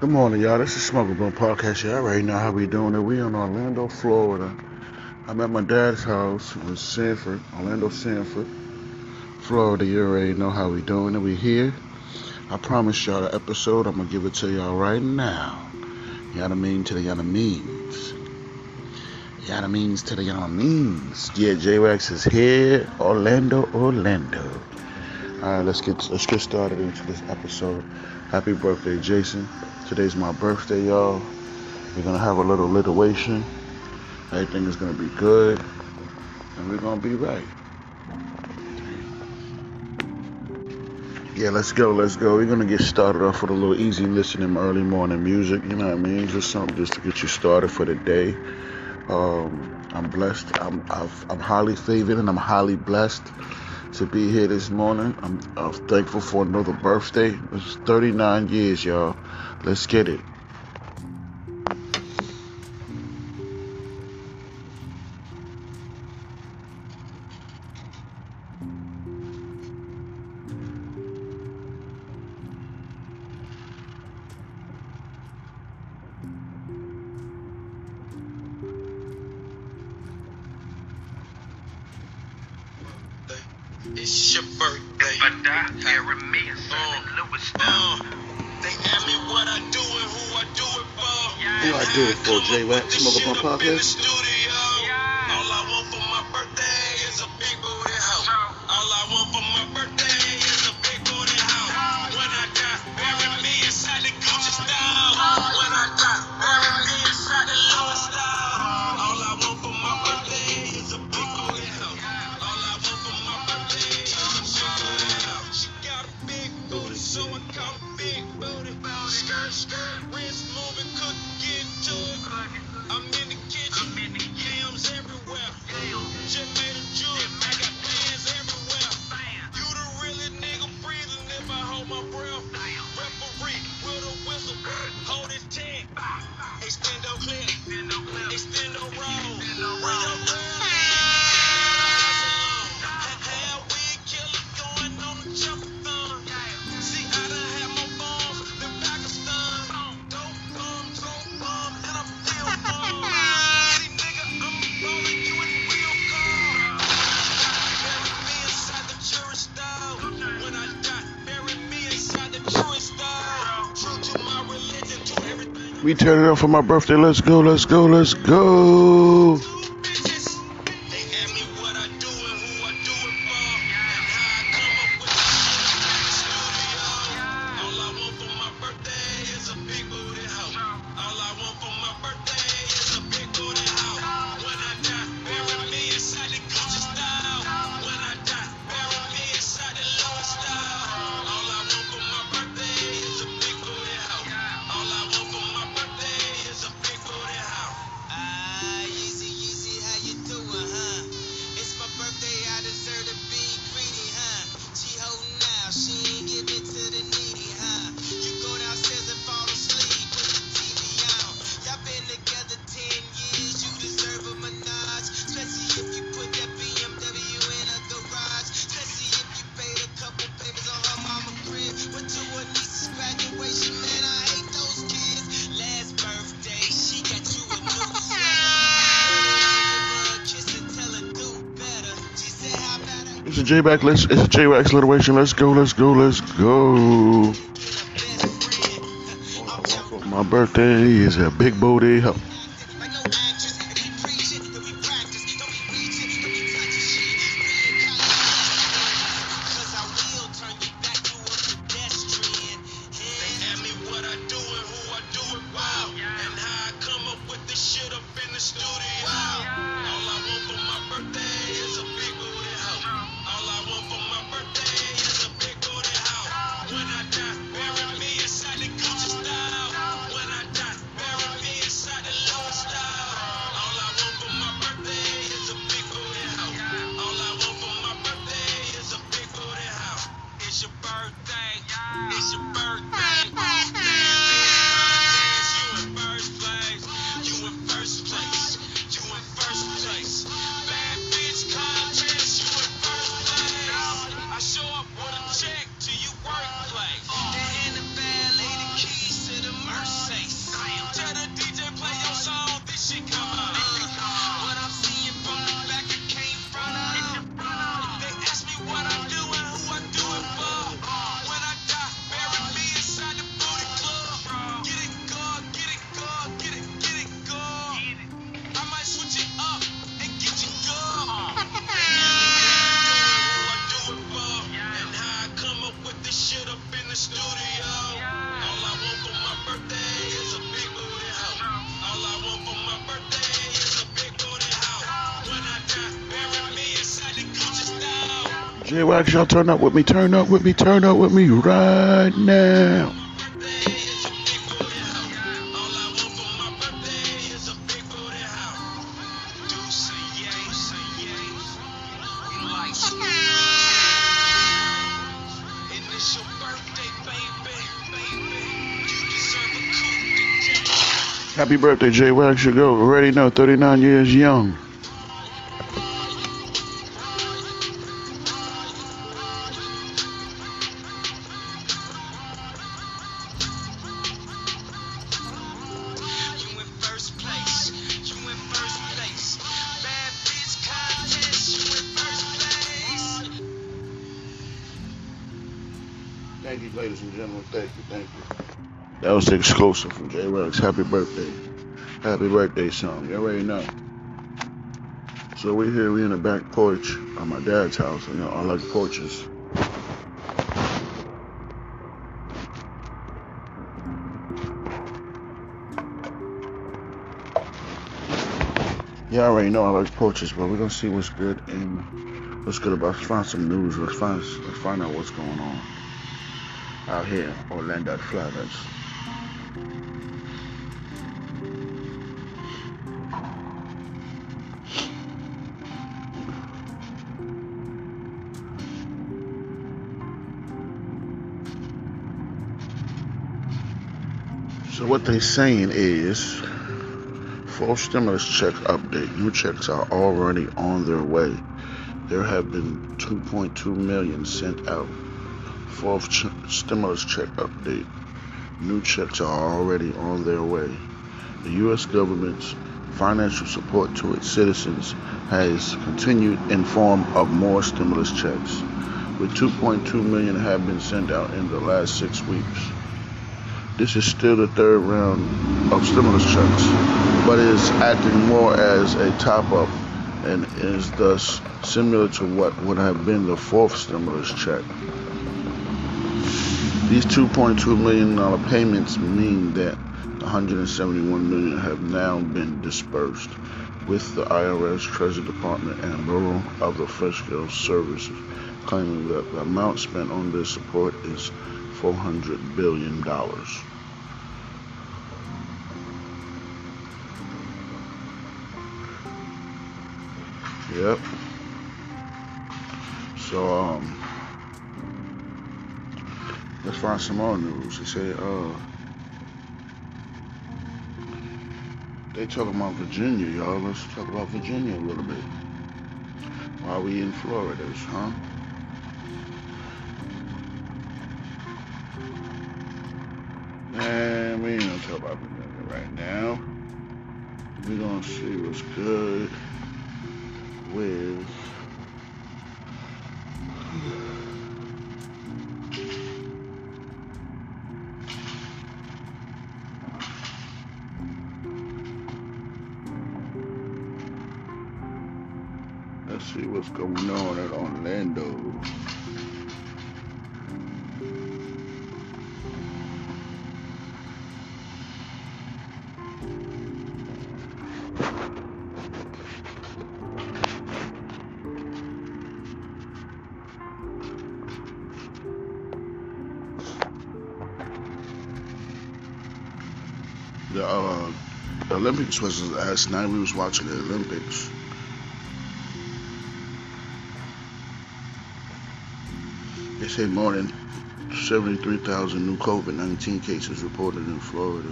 Good morning, y'all. This is Smoke a Blunt Podcast. Y'all already know how we doing it. We in Orlando, Florida. I'm at my dad's house in Sanford, Orlando, Sanford, Florida. You already know how we doing it. We here. I promise y'all an episode. I'm gonna give it to y'all right now. Y'all mean to the y'all means. Y'all means to the y'all means. Yeah, J Wax is here, Orlando, Orlando. All right, let's get let's get started into this episode. Happy birthday, Jason. Today's my birthday, y'all. We're gonna have a little litigation. Everything is gonna be good, and we're gonna be right. Yeah, let's go, let's go. We're gonna get started off with a little easy listening early morning music, you know what I mean? Just something just to get you started for the day. Um, I'm blessed, I'm, i am highly favored, and I'm highly blessed to be here this morning. I'm, I'm thankful for another birthday. It's 39 years, y'all. Let's get it. It's your birthday. But I here remains oh, uh, Louis uh, They ask me what I do and who I do it for. Who I do it for, J-Wax, Smoke Up My Podcast? We turn it up for my birthday. Let's go, let's go, let's go. J back. Let's it's J Wax liberation. Let's go, let's go, let's go. My birthday is a big booty. J Wax, y'all turn up with me, turn up with me, turn up with me right now. Happy birthday, J Wax. You go. Already know, 39 years young. Ladies and gentlemen. Thank you, thank you. That was exclusive from J Rex. Happy birthday. Happy birthday song. You already know. So we here, we in the back porch of my dad's house. You know, I like porches. Yeah, I already know I like porches, but we're gonna see what's good and what's good about. Let's find some news. Let's find let's find out what's going on out here, Orlando, Florida. So what they're saying is, full stimulus check update. New checks are already on their way. There have been 2.2 million sent out. Fourth ch- stimulus check update. New checks are already on their way. The U.S. government's financial support to its citizens has continued in form of more stimulus checks, with 2.2 million have been sent out in the last six weeks. This is still the third round of stimulus checks, but is acting more as a top up and is thus similar to what would have been the fourth stimulus check. These 2.2 million dollar payments mean that 171 million have now been dispersed, with the IRS, Treasury Department, and Bureau of the Fiscal Service claiming that the amount spent on this support is 400 billion dollars. Yep. So um let's find some more news. They say uh they talking about Virginia, y'all. Let's talk about Virginia a little bit. While we in Florida, huh? And we ain't gonna talk about Virginia right now. We're gonna see what's good with see what's going on at Orlando. The uh, Olympics was last night. We was watching the Olympics. They say more than 73,000 new COVID-19 cases reported in Florida.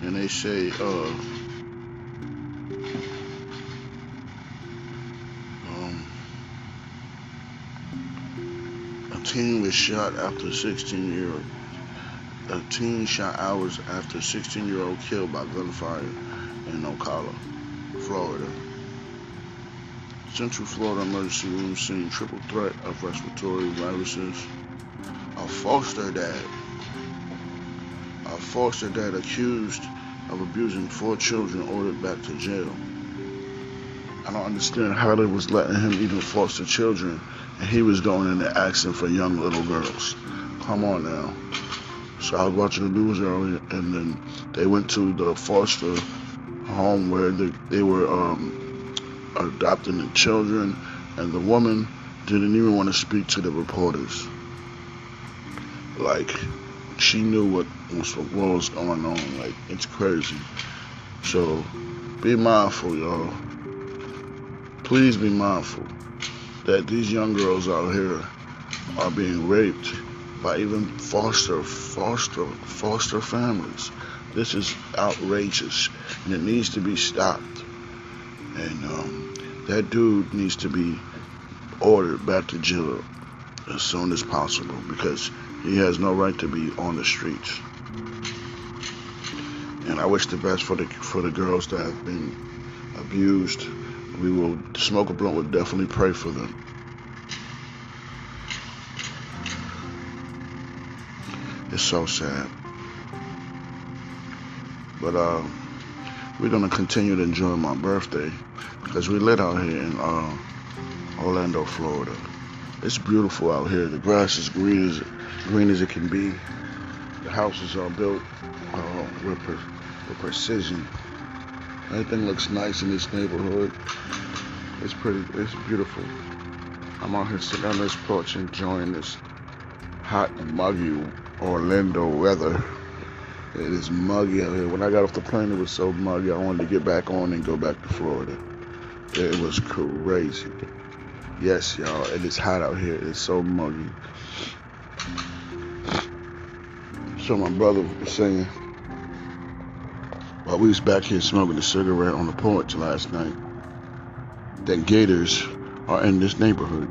And they say, uh, um, a teen was shot after 16 year old. A teen shot hours after 16 year old killed by gunfire in Ocala, Florida. Central Florida Emergency Room seen triple threat of respiratory viruses. A foster dad. A foster dad accused of abusing four children ordered back to jail. I don't understand how they was letting him even foster children and he was going in there asking for young little girls. Come on now. So I was watching the news earlier, and then they went to the foster home where they, they were um, adopting the children, and the woman didn't even want to speak to the reporters. Like, she knew what was, what was going on. Like, it's crazy. So, be mindful, y'all. Please be mindful that these young girls out here are being raped by even foster foster foster families. This is outrageous, and it needs to be stopped. And um, that dude needs to be ordered back to jail as soon as possible because he has no right to be on the streets. And I wish the best for the for the girls that have been abused. We will smoke a blunt. Would definitely pray for them. It's so sad. But uh, we're gonna continue to enjoy my birthday because we live out here in uh, Orlando, Florida. It's beautiful out here. The grass is green as green as it can be. The houses are built uh, with, pre- with precision. Everything looks nice in this neighborhood. It's pretty. It's beautiful. I'm out here sitting on this porch enjoying this hot and muggy Orlando weather. It is muggy out here. When I got off the plane, it was so muggy. I wanted to get back on and go back to Florida. It was crazy. Yes, y'all. It is hot out here. It's so muggy. So my brother was saying, while we was back here smoking a cigarette on the porch last night, that gators are in this neighborhood,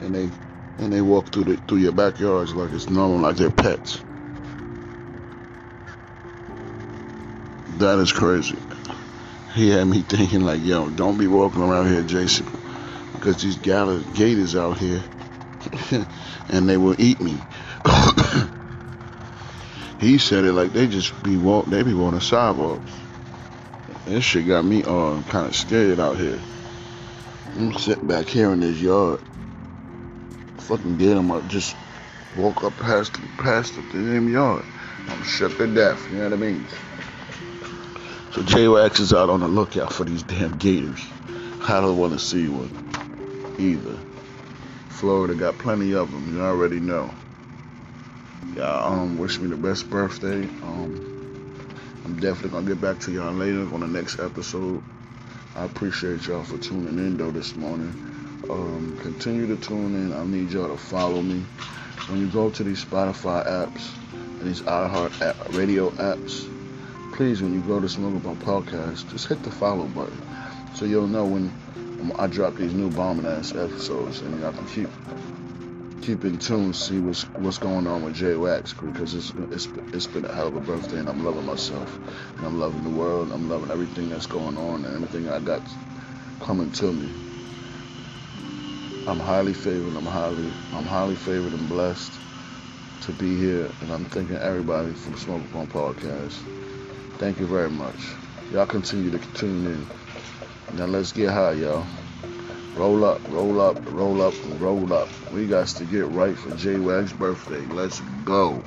and they and they walk through the through your backyards like it's normal, like they're pets. That is crazy. He had me thinking like, yo, don't be walking around here, Jason, because these gal- gators out here, and they will eat me. he said it like they just be walk, they be walking sidewalks. This shit got me uh, kind of scared out here. I'm sitting back here in this yard. Fucking get him up, just walk up past past the damn yard. I'm shook to death, you know what I mean? So J-Wax is out on the lookout for these damn gators. I don't want to see one either. Florida got plenty of them, you already know. Y'all um, wish me the best birthday. Um, I'm definitely gonna get back to y'all later on the next episode. I appreciate y'all for tuning in though this morning. Um, continue to tune in. I need y'all to follow me. When you go to these Spotify apps and these iHeart app, radio apps, please, when you go to Smoke on Podcast, just hit the follow button so you'll know when I drop these new bombing ass episodes and y'all can keep keep in tune, see what's what's going on with J Wax because it's it's it's been a hell of a birthday and I'm loving myself and I'm loving the world. and I'm loving everything that's going on and everything I got coming to me. I'm highly favored. I'm highly I'm highly favored and blessed to be here, and I'm thanking everybody from Smoke Up on Podcast. Thank you very much. Y'all continue to tune in. Now let's get high, y'all. Roll up, roll up, roll up, roll up. We got to get right for J Wag's birthday. Let's go.